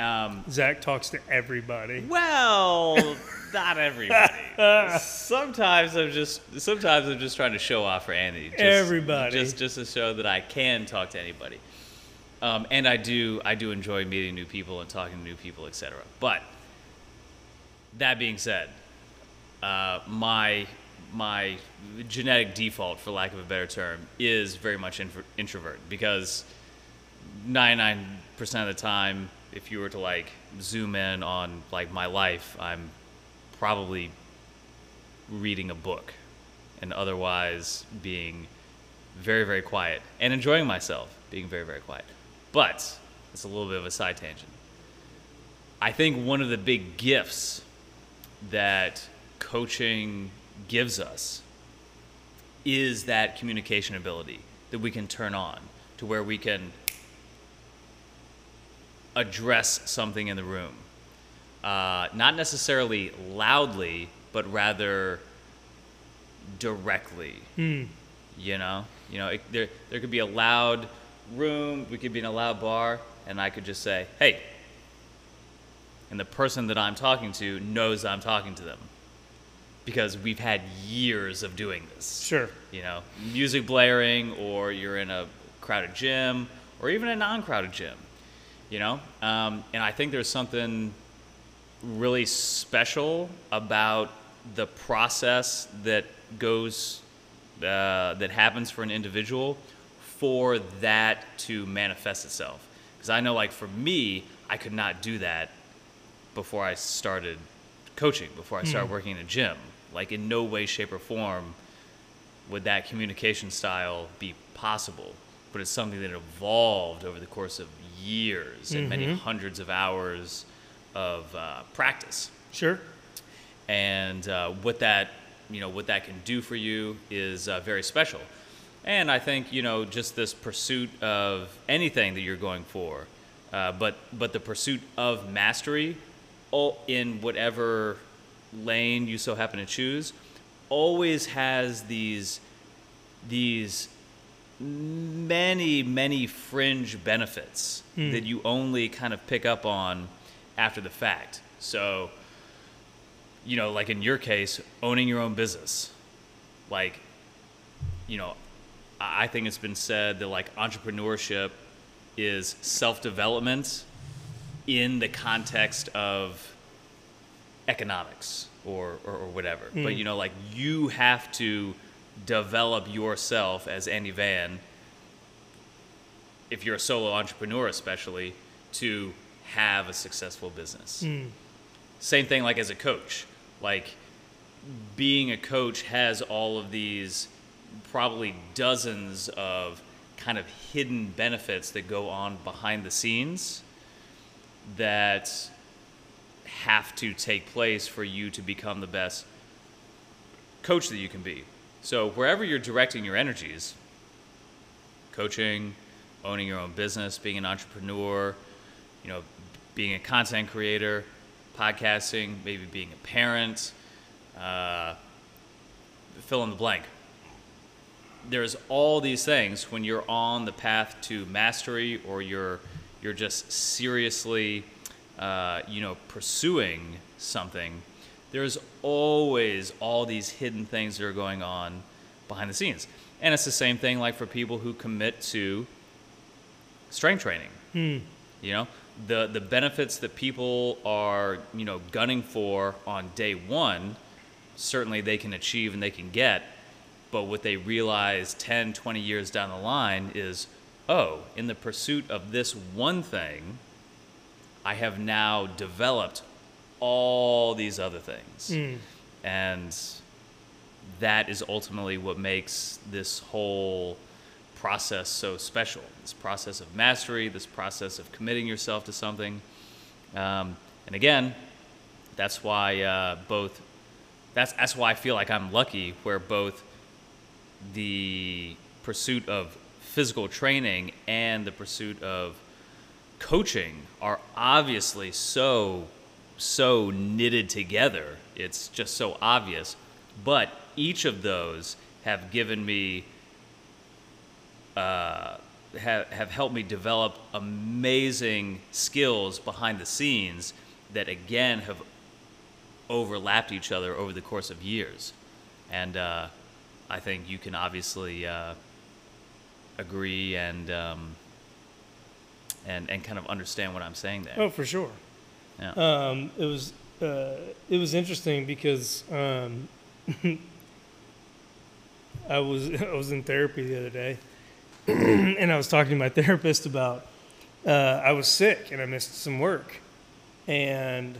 um, Zach talks to everybody. well, not everybody. sometimes I'm just sometimes I'm just trying to show off for Andy. Just, Everybody. Just just to show that I can talk to anybody. Um, and I do I do enjoy meeting new people and talking to new people, etc. But that being said, uh, my my genetic default, for lack of a better term, is very much introvert. Because 99% of the time if you were to like zoom in on like my life i'm probably reading a book. And otherwise being very very quiet and enjoying myself being very very quiet. But it's a little bit of a side tangent. I think one of the big gifts that coaching gives us is that communication ability that we can turn on to where we can address something in the room. Uh, not necessarily loudly, but rather directly. You know, you know, it, there there could be a loud room. We could be in a loud bar, and I could just say, "Hey," and the person that I'm talking to knows I'm talking to them because we've had years of doing this Sure. you know, music blaring, or you're in a crowded gym, or even a non-crowded gym, you know. Um, and I think there's something really special about the process that goes uh, that happens for an individual for that to manifest itself. Because I know, like for me, I could not do that before I started coaching, before I started working in a gym. Like in no way, shape, or form would that communication style be possible. But it's something that evolved over the course of years and many hundreds of hours of uh, practice. Sure. And uh, what that you know what that can do for you is uh, very special. And I think you know just this pursuit of anything that you're going for, uh, but but the pursuit of mastery, all in whatever lane you so happen to choose, always has these these many many fringe benefits hmm. that you only kind of pick up on after the fact. So you know, like in your case, owning your own business. Like, you know, I I think it's been said that like entrepreneurship is self development in the context of economics or, or, or whatever. But, mm. you know, like you have to develop yourself as Andy Van, if you're a solo entrepreneur, especially, to have a successful business. Mm. Same thing like as a coach. Like being a coach has all of these probably dozens of kind of hidden benefits that go on behind the scenes that have to take place for you to become the best coach that you can be. So wherever you're directing your energies coaching owning your own business being an entrepreneur you know being a content creator podcasting maybe being a parent uh, fill in the blank. There's all these things when you're on the path to mastery or you're you're just seriously uh, you know pursuing something there's always all these hidden things that are going on behind the scenes. And it's the same thing like for people who commit to strength training. You know the the benefits that people are you know gunning for on day one certainly they can achieve and they can get but what they realize 10 20 years down the line is oh in the pursuit of this one thing i have now developed all these other things and that is ultimately what makes this whole process so special. This process of mastery, this process of committing yourself to something. Um, and again, that's why uh, both. That's that's why I feel like I'm lucky, where both the pursuit of physical training and the pursuit of coaching are obviously so so knitted together. It's just so obvious. But each of those have given me uh, have have helped me develop amazing skills behind the scenes that again have overlapped each other over the course of years, and uh, I think you can obviously uh, agree and um, and and kind of understand what I'm saying there. Oh, for sure. Yeah. Um, it was uh, it was interesting because um, I was I was in therapy the other day, and I was talking to my therapist about uh, I was sick and I missed some work, and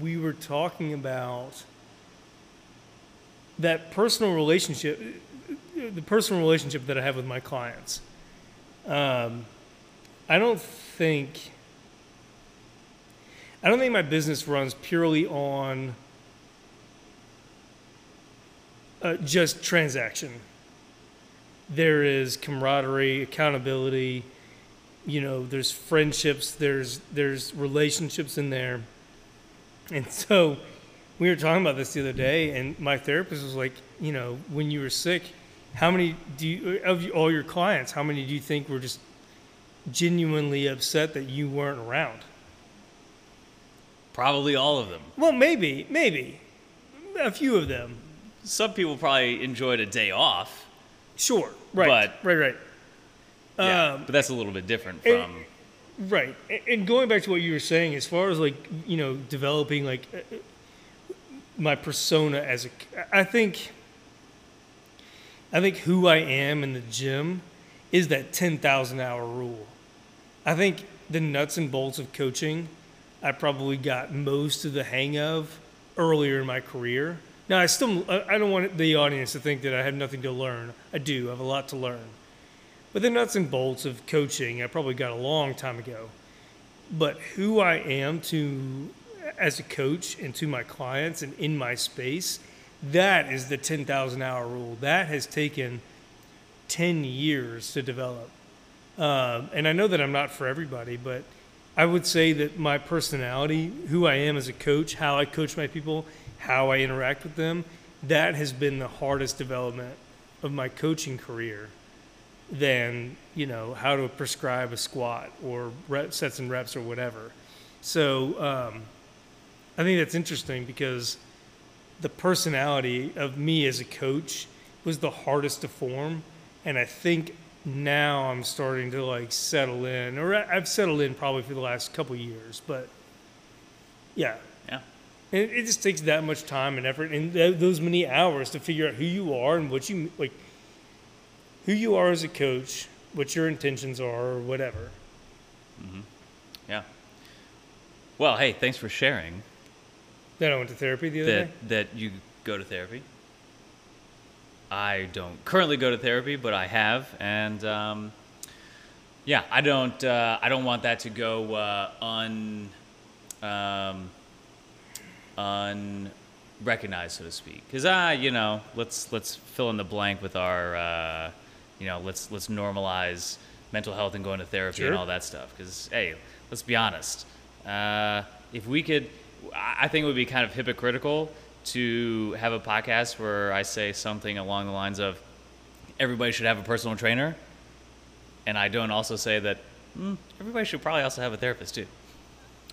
we were talking about that personal relationship, the personal relationship that I have with my clients. Um, I don't think I don't think my business runs purely on uh, just transaction. There is camaraderie, accountability. You know, there's friendships. There's there's relationships in there. And so, we were talking about this the other day, and my therapist was like, you know, when you were sick, how many do you of all your clients? How many do you think were just genuinely upset that you weren't around? Probably all of them. Well, maybe, maybe a few of them. Some people probably enjoyed a day off. Sure, right, But- right, right, Yeah, Um, but that's a little bit different from. right. And going back to what you were saying, as far as like you know, developing like uh, uh, my persona as a, I think, I think who I am in the gym is that ten thousand hour rule. I think the nuts and bolts of coaching, I probably got most of the hang of earlier in my career. Now, I still, I don't want the audience to think that I have nothing to learn. I do, I have a lot to learn. But the nuts and bolts of coaching, I probably got a long time ago. But who I am to, as a coach and to my clients and in my space, that is the 10,000 hour rule. That has taken 10 years to develop. Um, and I know that I'm not for everybody, but I would say that my personality, who I am as a coach, how I coach my people, how I interact with them, that has been the hardest development of my coaching career than, you know, how to prescribe a squat or rep, sets and reps or whatever. So um, I think that's interesting because the personality of me as a coach was the hardest to form. And I think now I'm starting to like settle in, or I've settled in probably for the last couple years, but yeah. Yeah. It, it just takes that much time and effort and th- those many hours to figure out who you are and what you like, who you are as a coach, what your intentions are, or whatever. Mm-hmm. Yeah. Well, hey, thanks for sharing Then I went to therapy the other that day. that you go to therapy. I don't currently go to therapy, but I have, and um, yeah, I don't. Uh, I don't want that to go uh, un um, unrecognized, so to speak. Because ah, you know, let's let's fill in the blank with our, uh, you know, let's let's normalize mental health and going to therapy and all that stuff. Because hey, let's be honest. Uh, if we could, I think it would be kind of hypocritical to have a podcast where I say something along the lines of everybody should have a personal trainer, and I don't also say that mm, everybody should probably also have a therapist too.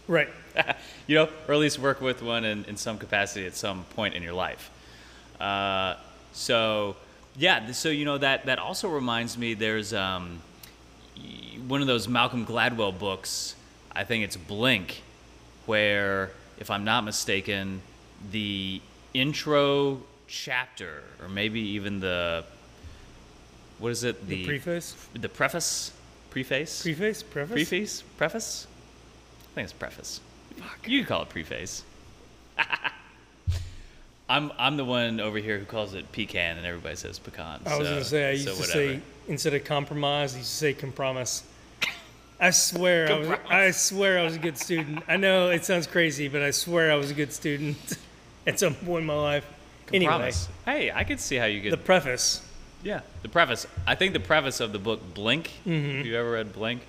Right. you know, or at least work with one in, in some capacity at some point in your life. Uh, so, yeah, so you know that that also reminds me. There's um, one of those Malcolm Gladwell books. I think it's Blink, where, if I'm not mistaken, the intro chapter, or maybe even the what is it? The preface? the preface, preface, Preface? Preface? Preface? Preface? I think it's preface. Fuck. You can call it preface. I'm I'm the one over here who calls it pecan, and everybody says pecan. I was so- going to say, I used so to whatever. say, instead of compromise, I used to say compromise. I swear, I, was, I swear I was a good student. I know it sounds crazy, but I swear I was a good student at some point in my life. Anyway, Promise. Hey, I could see how you could. the preface. yeah, the preface. I think the preface of the book Blink. Mm-hmm. Have you ever read Blink?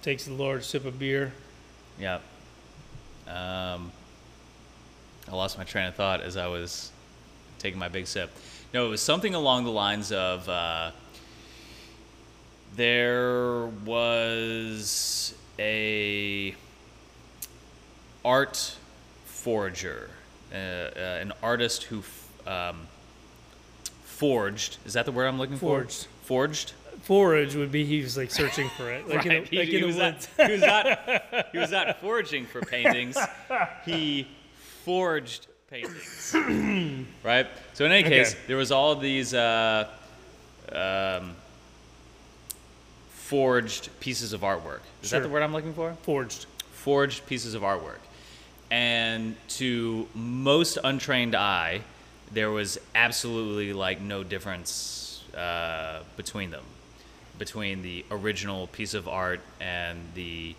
Takes a large sip of beer. Yeah. Um, I lost my train of thought as I was taking my big sip. No, it was something along the lines of uh, there was a art forger, uh, uh, an artist who f- um, forged. Is that the word I'm looking Forged. for? Forged. Forged? Forage would be he was like searching for it, like in right. like he, in he the was woods. not, he was not. He was not foraging for paintings. He forged paintings. right. So in any Okay. case, there was all these uh, um, forged pieces of artwork. Is that the word I'm looking for? Forged. Forged pieces of artwork. And to most untrained eye, there was absolutely like no difference uh, between them, between the original piece of art and the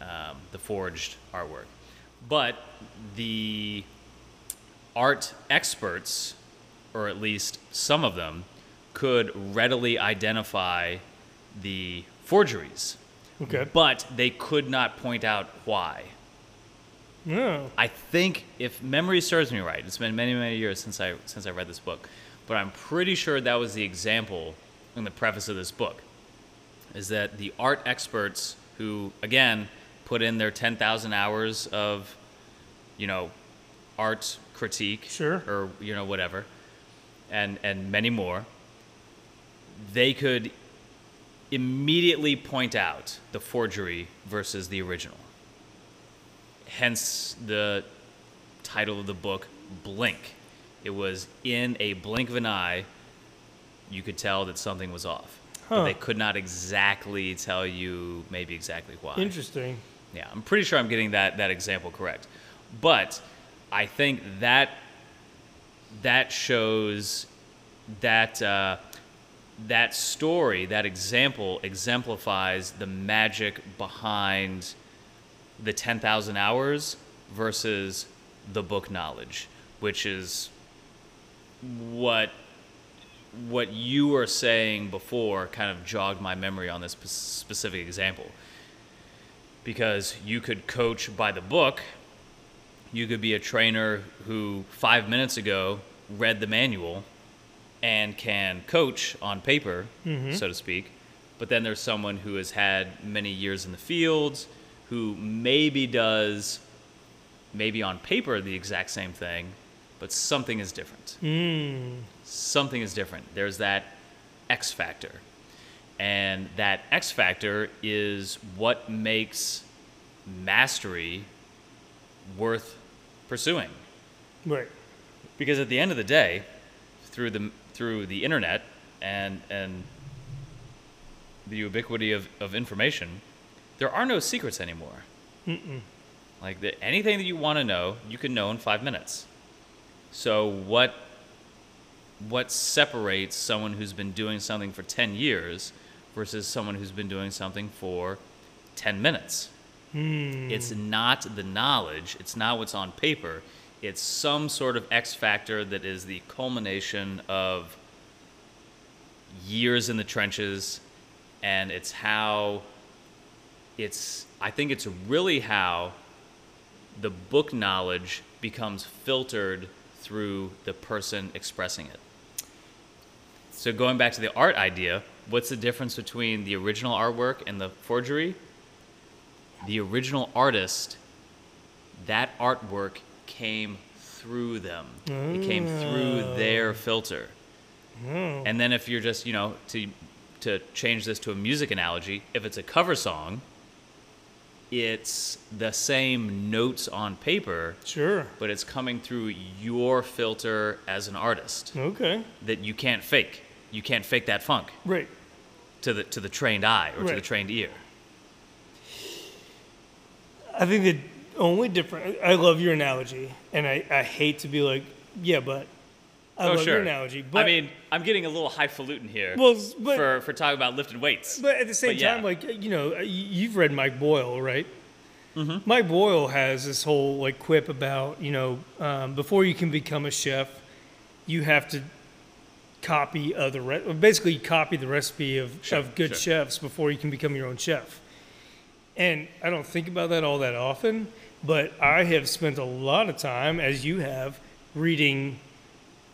um, the forged artwork. But the art experts, or at least some of them, could readily identify the forgeries, Okay. but they could not point out why. No. I think if memory serves me right, it's been many many years since I since I read this book, but I'm pretty sure that was the example in the preface of this book. Is that the art experts who again put in their 10,000 hours of you know art critique Sure. or you know whatever and and many more they could immediately point out the forgery versus the original. Hence the title of the book blink. It was in a blink of an eye you could tell that something was off. But they could not exactly tell you maybe exactly why. Interesting. yeah, I'm pretty sure I'm getting that that example correct. But I think that that shows that uh, that story, that example exemplifies the magic behind the 10,000 hours versus the book knowledge, which is what what you were saying before kind of jogged my memory on this specific example because you could coach by the book. You could be a trainer who five minutes ago read the manual and can coach on paper, so to speak. But then there's someone who has had many years in the fields who maybe does, maybe on paper, the exact same thing, but something is different Mm. something is different. There's that X factor. And that X factor is what makes mastery worth pursuing. Right. Because at the end of the day, through the through the internet and and the ubiquity of, of information, there are no secrets anymore. Like the, anything that you want to know, you can know in five minutes. So what what separates someone who's been doing something for 10 years versus someone who's been doing something for 10 minutes? Hmm. It's not the knowledge, it's not what's on paper. It's some sort of X factor that is the culmination of years in the trenches and it's how it's I think it's really how the book knowledge becomes filtered through the person expressing it. So going back to the art idea, what's the difference between the original artwork and the forgery? The original artist, that artwork came through them. It came mm. through their filter. Mm. And then if you're just, you know, to to change this to a music analogy, if it's a cover song, it's the same notes on paper, Sure. but it's coming through your filter as an artist Okay. that you can't fake. You can't fake that funk Right. to the to the trained eye or to the trained ear. I think the only different. I love your analogy, and I, I hate to be like, yeah, but I oh love sure. your analogy. But I mean, I'm getting a little highfalutin here well, but for for talking about lifted weights. But at the same But yeah. time, like you know, you've read Mike Boyle, right? Mm-hmm. Mike Boyle has this whole like quip about you know um, before you can become a chef, you have to copy other re- basically copy the recipe of Sure, of good sure. chefs before you can become your own chef. And I don't think about that all that often, but I have spent a lot of time, as you have, reading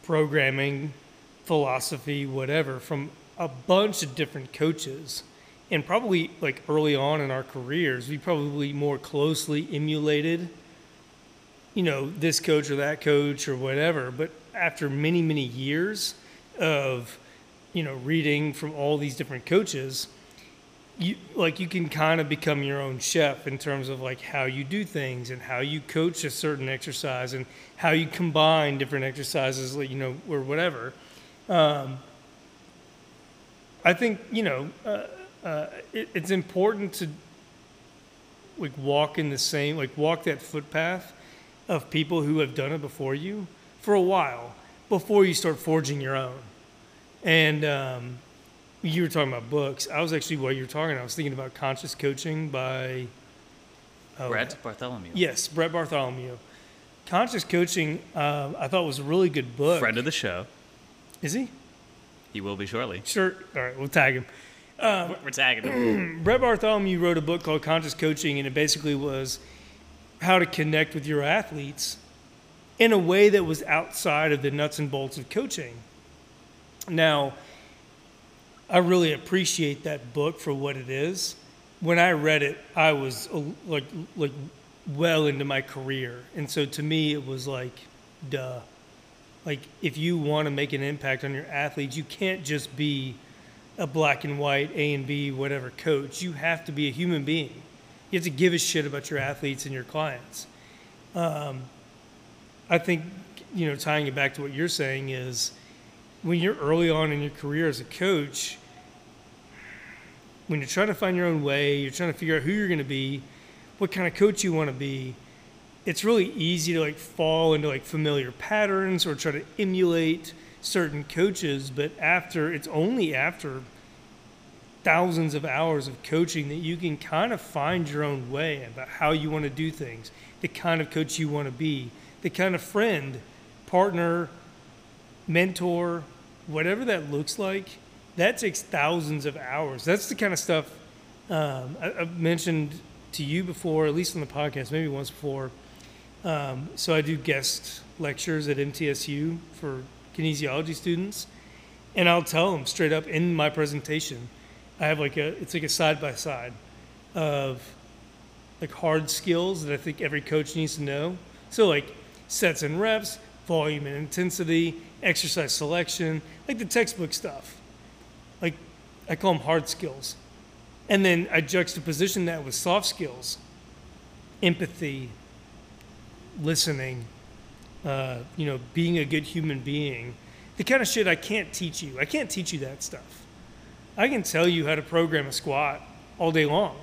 programming philosophy, whatever, from a bunch of different coaches. And probably like early on in our careers, we probably more closely emulated, you know, this coach or that coach or whatever. But after many, many years of, you know, reading from all these different coaches, you like you can kind of become your own chef in terms of like how you do things and how you coach a certain exercise and how you combine different exercises like you know or whatever. Um, i think you know uh, uh, it, it's important to like walk in the same like walk that footpath of people who have done it before you for a while before you start forging your own. And um, you were talking about books. I was actually while you were talking, I was thinking about Conscious Coaching by oh, Brett Bartholomew. Yes, Brett Bartholomew. Conscious Coaching, uh, I thought was a really good book. Friend of the show. Is he? He will be shortly. Sure. All right, we'll tag him. Um, We're tagging him. Brett Bartholomew wrote a book called Conscious Coaching, and it basically was how to connect with your athletes in a way that was outside of the nuts and bolts of coaching. Now, I really appreciate that book for what it is. When I read it, I was uh, like like well into my career, and so to me, it was like, duh. Like if you want to make an impact on your athletes, you can't just be a black and white A and B whatever coach. You have to be a human being. You have to give a shit about your athletes and your clients. Um, I think you know tying it back to what you're saying is when you're early on in your career as a coach, when you're trying to find your own way, you're trying to figure out who you're going to be, what kind of coach you want to be, it's really easy to like fall into like familiar patterns or try to emulate certain coaches. But after, it's only after thousands of hours of coaching that you can kind of find your own way about how you want to do things, the kind of coach you want to be, the kind of friend, partner, mentor, whatever that looks like, that takes thousands of hours. That's the kind of stuff um, I, have mentioned to you before, at least on the podcast, maybe once before. Um, so I do guest lectures at MTSU for kinesiology students, and I'll tell them straight up in my presentation. I have like a it's like a side by side of like hard skills that I think every coach needs to know. So like sets and reps, volume and intensity, exercise selection, like the textbook stuff. Like I call them hard skills. And then I juxtaposition that with soft skills, empathy, listening, uh, you know, being a good human being. The kind of shit I can't teach you. I can't teach you that stuff. I can tell you how to program a squat all day long.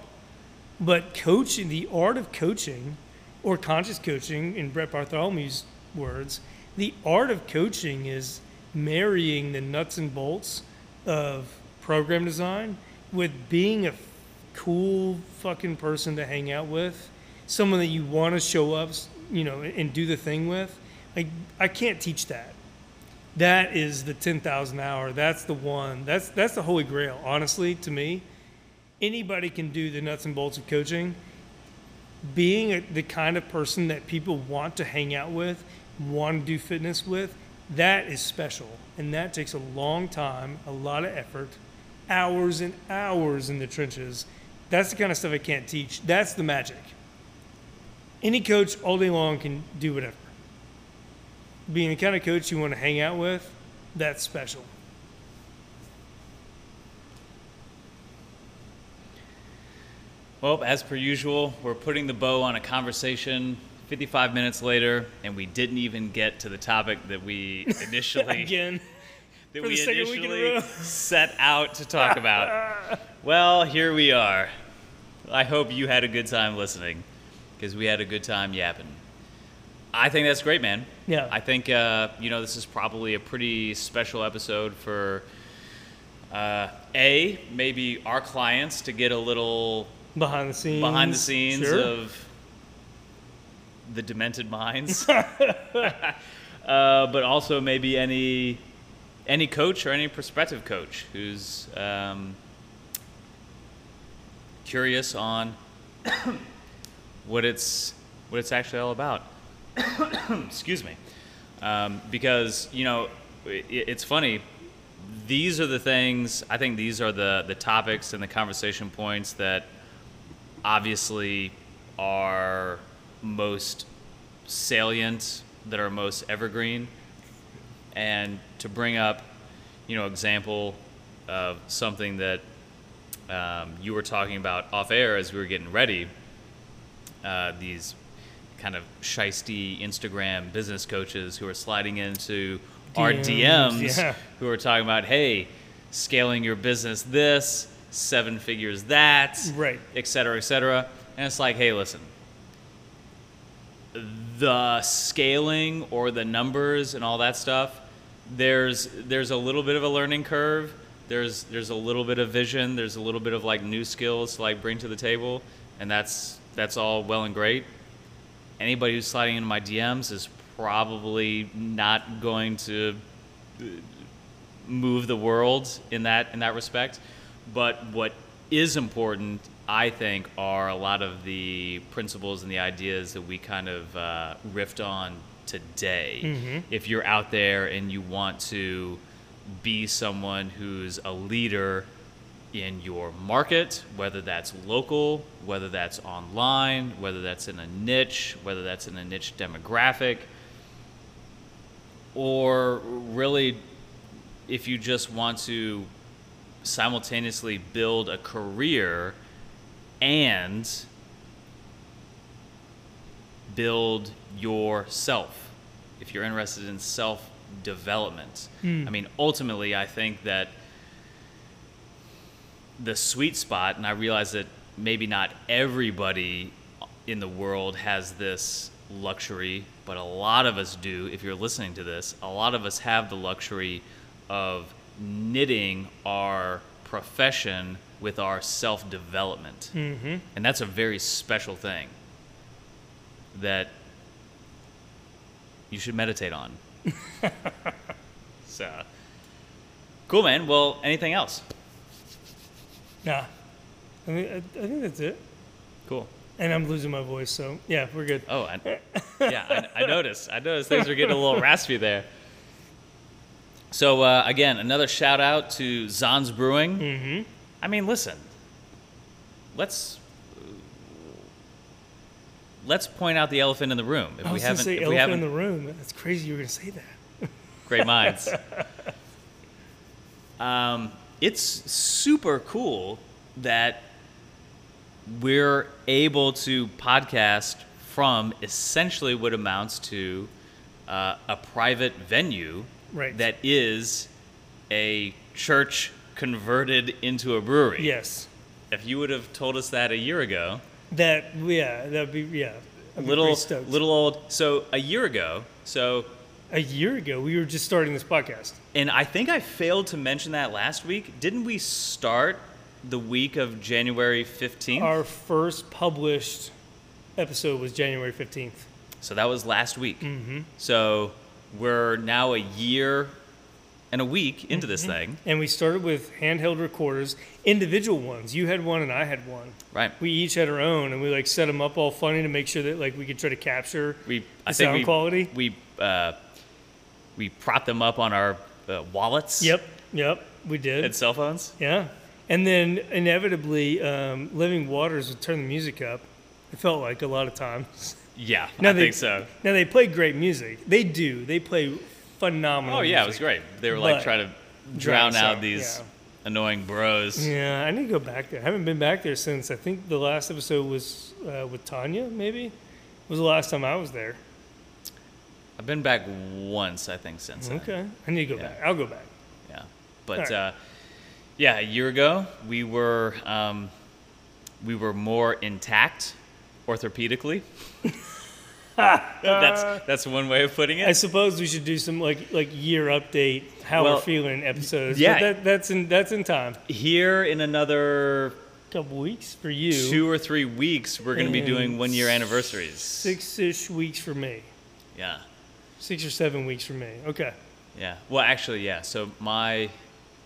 But coaching, the art of coaching, or conscious coaching, in Brett Bartholomew's words, the art of coaching is marrying the nuts and bolts of program design with being a cool fucking person to hang out with, someone that you want to show up, you know, and do the thing with. Like I can't teach that. That is the ten thousand hour. That's the one. That's that's the holy grail. Honestly, to me, anybody can do the nuts and bolts of coaching. Being a, the kind of person that people want to hang out with want to do fitness with, that is special. And that takes a long time, a lot of effort, hours and hours in the trenches. That's the kind of stuff I can't teach. That's the magic. Any coach all day long can do whatever. Being the kind of coach you want to hang out with, that's special. Well, as per usual, we're putting the bow on a conversation 55 minutes later, and we didn't even get to the topic that we initially again that we initially set out to talk about. well, here we are. I hope you had a good time listening, because we had a good time yapping. I think that's great, man. Yeah. I think uh, you know this is probably a pretty special episode for uh, a maybe our clients to get a little behind the scenes behind the scenes sure. of the demented minds, uh, but also maybe any any coach or any prospective coach who's um, curious on what it's what it's actually all about. Excuse me, um, because you know it, it's funny. These are the things I think these are the the topics and the conversation points that obviously are most salient, that are most evergreen, and to bring up, you know, example of something that um, you were talking about off air as we were getting ready. Uh, these kind of shisty Instagram business coaches who are sliding into our DMs, DMs yeah. who are talking about, hey, scaling your business this, seven figures that, Right. et cetera, et cetera. And it's like, hey, listen, the scaling or the numbers and all that stuff, there's there's a little bit of a learning curve. There's there's a little bit of vision. There's a little bit of like new skills to like bring to the table, and that's that's all well and great. Anybody who's sliding into my DMs is probably not going to uh, move the world in that in that respect. But what is important, I think, are a lot of the principles and the ideas that we kind of uh, riffed on today. If you're out there and you want to be someone who's a leader in your market, whether that's local, whether that's online, whether that's in a niche, whether that's in a niche demographic, or really if you just want to simultaneously build a career and build yourself if you're interested in self development hmm. i mean ultimately i think that the sweet spot and i realize that maybe not everybody in the world has this luxury but a lot of us do if you're listening to this a lot of us have the luxury of knitting our profession with our self-development Mm-hmm. and that's a very special thing that you should meditate on so cool man well anything else Nah. I, mean, I, I think that's it. cool And I'm losing my voice, so yeah, we're good. Oh, I, yeah, I, I noticed. I noticed things were getting a little raspy there. So uh, again, another shout out to Czann's Brewing. Mm-hmm. I mean, listen, let's let's point out the elephant in the room. If I we was gonna haven't, say if we elephant in the room. That's crazy. You were gonna say that. great minds. um, it's super cool that we're able to podcast from essentially what amounts to uh, a private venue Right. that is a church converted into a brewery. Yes. If you would have told us that a year ago, That yeah. That'd be yeah. I'd be little pretty stoked. little old. So a year ago, so A year ago, we were just starting this podcast. And I think I failed to mention that last week. Didn't we start the week of January 15th? Our first published episode was January fifteenth. so that was last week. Mm-hmm. So we're now a year and a week into this thing. And we started with handheld recorders, individual ones. You had one and I had one. Right. We each had our own, and we like set them up all funny to make sure that like we could try to capture We, the I think sound we, quality. we, uh, we propped them up on our uh, wallets Yep, yep, we did. and cell phones. yeah, and then inevitably, um, Living Waters would turn the music up. It felt like a lot of times. Yeah, Now I they- think so. Now they play great music. They do. They play phenomenal. Oh, yeah, it was great. They were like But- trying to Drown drown out these yeah. annoying bros. Yeah, I need to go back there. I haven't been back there since I think the last episode was uh, with Tanya. Maybe it was the last time I was there. I've been back once, I think, since then. Okay, I need to go Yeah. back. I'll go back. Yeah, but Alright. uh, yeah, a year ago we were um, we were more intact orthopedically. that's uh, that's one way of putting it. I suppose we should do some like like year update, how Well, we're feeling episodes. yeah. but that, that's in that's in time. Here in another couple weeks for you. two or three weeks, we're going to be doing one year anniversaries. Six ish weeks for me. Yeah, Six or seven weeks for me. Okay. yeah. Well, actually, yeah. So my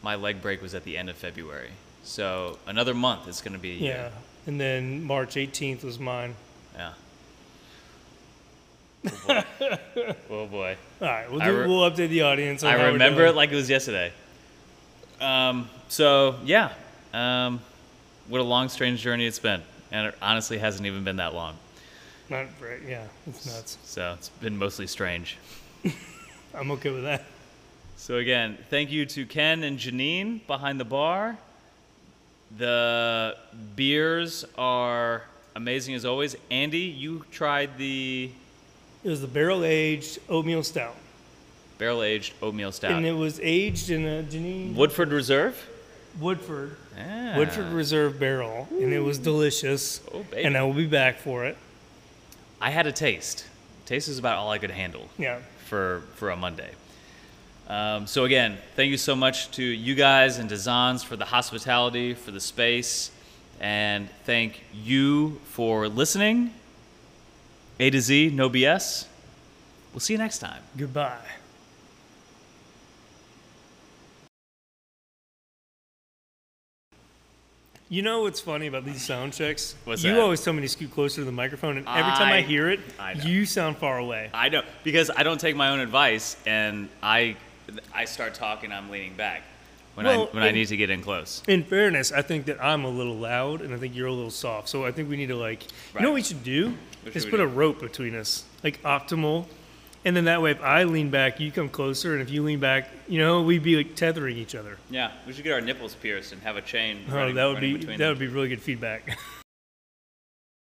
my leg break was at the end of February. So another month, it's going to be a Yeah. And then March 18th was mine. Yeah. Oh boy. oh boy. All right, we'll do, re- we'll update the audience. On how I remember it like it was yesterday. Um, so yeah, um, what a long, strange journey it's been, and it honestly hasn't even been that long. Not right. Yeah, it's nuts. So it's been mostly strange. I'm okay with that. So again, thank you to Ken and Janine behind the bar. The beers are amazing as always. Andy, you tried the It was the barrel aged oatmeal stout, barrel aged oatmeal stout. and it was aged in a Janine Woodford Reserve. Woodford Ah. Woodford Reserve barrel, and it was delicious. Oh, baby. and I will be back for it. I had a taste. Taste is about all I could handle. Yeah. for for a Monday. Um, so again, thank you so much to you guys and to Czann's for the hospitality, for the space, and thank you for listening. A to Z, no BS. We'll see you next time. Goodbye. You know what's funny about these sound checks? What's you that? always tell me to scoot closer to the microphone, and every time I, I- hear it, I you sound far away. I know because I don't take my own advice, and I I start talking, I'm leaning back when Well, I when I need to get in close. In fairness, I think that I'm a little loud, and I think you're a little soft. So I think we need to like, you know, what we should do What we put do? a rope between us, like optimal, and then that way, if I lean back, you come closer, and if you lean back, you know, we'd be like tethering each other. Yeah, we should get our nipples pierced and have a chain. Oh, running- that would be that them. would be really good feedback.